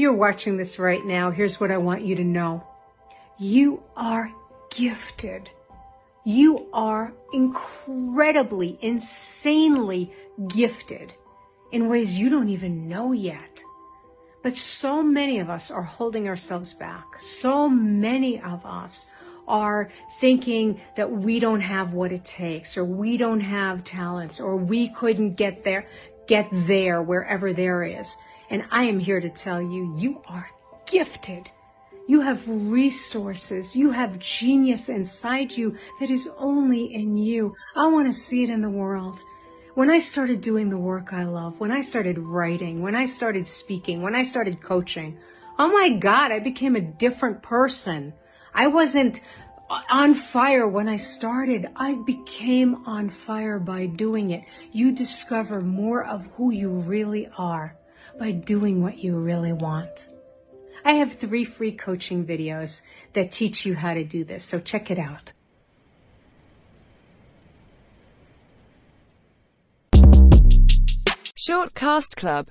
You're watching this right now. Here's what I want you to know. You are gifted. You are incredibly, insanely gifted in ways you don't even know yet. But so many of us are holding ourselves back. So many of us are thinking that we don't have what it takes or we don't have talents or we couldn't get there, get there wherever there is. And I am here to tell you, you are gifted. You have resources. You have genius inside you that is only in you. I want to see it in the world. When I started doing the work I love, when I started writing, when I started speaking, when I started coaching, oh my God, I became a different person. I wasn't on fire when I started. I became on fire by doing it. You discover more of who you really are by doing what you really want. I have three free coaching videos that teach you how to do this, so check it out. Short Cast Club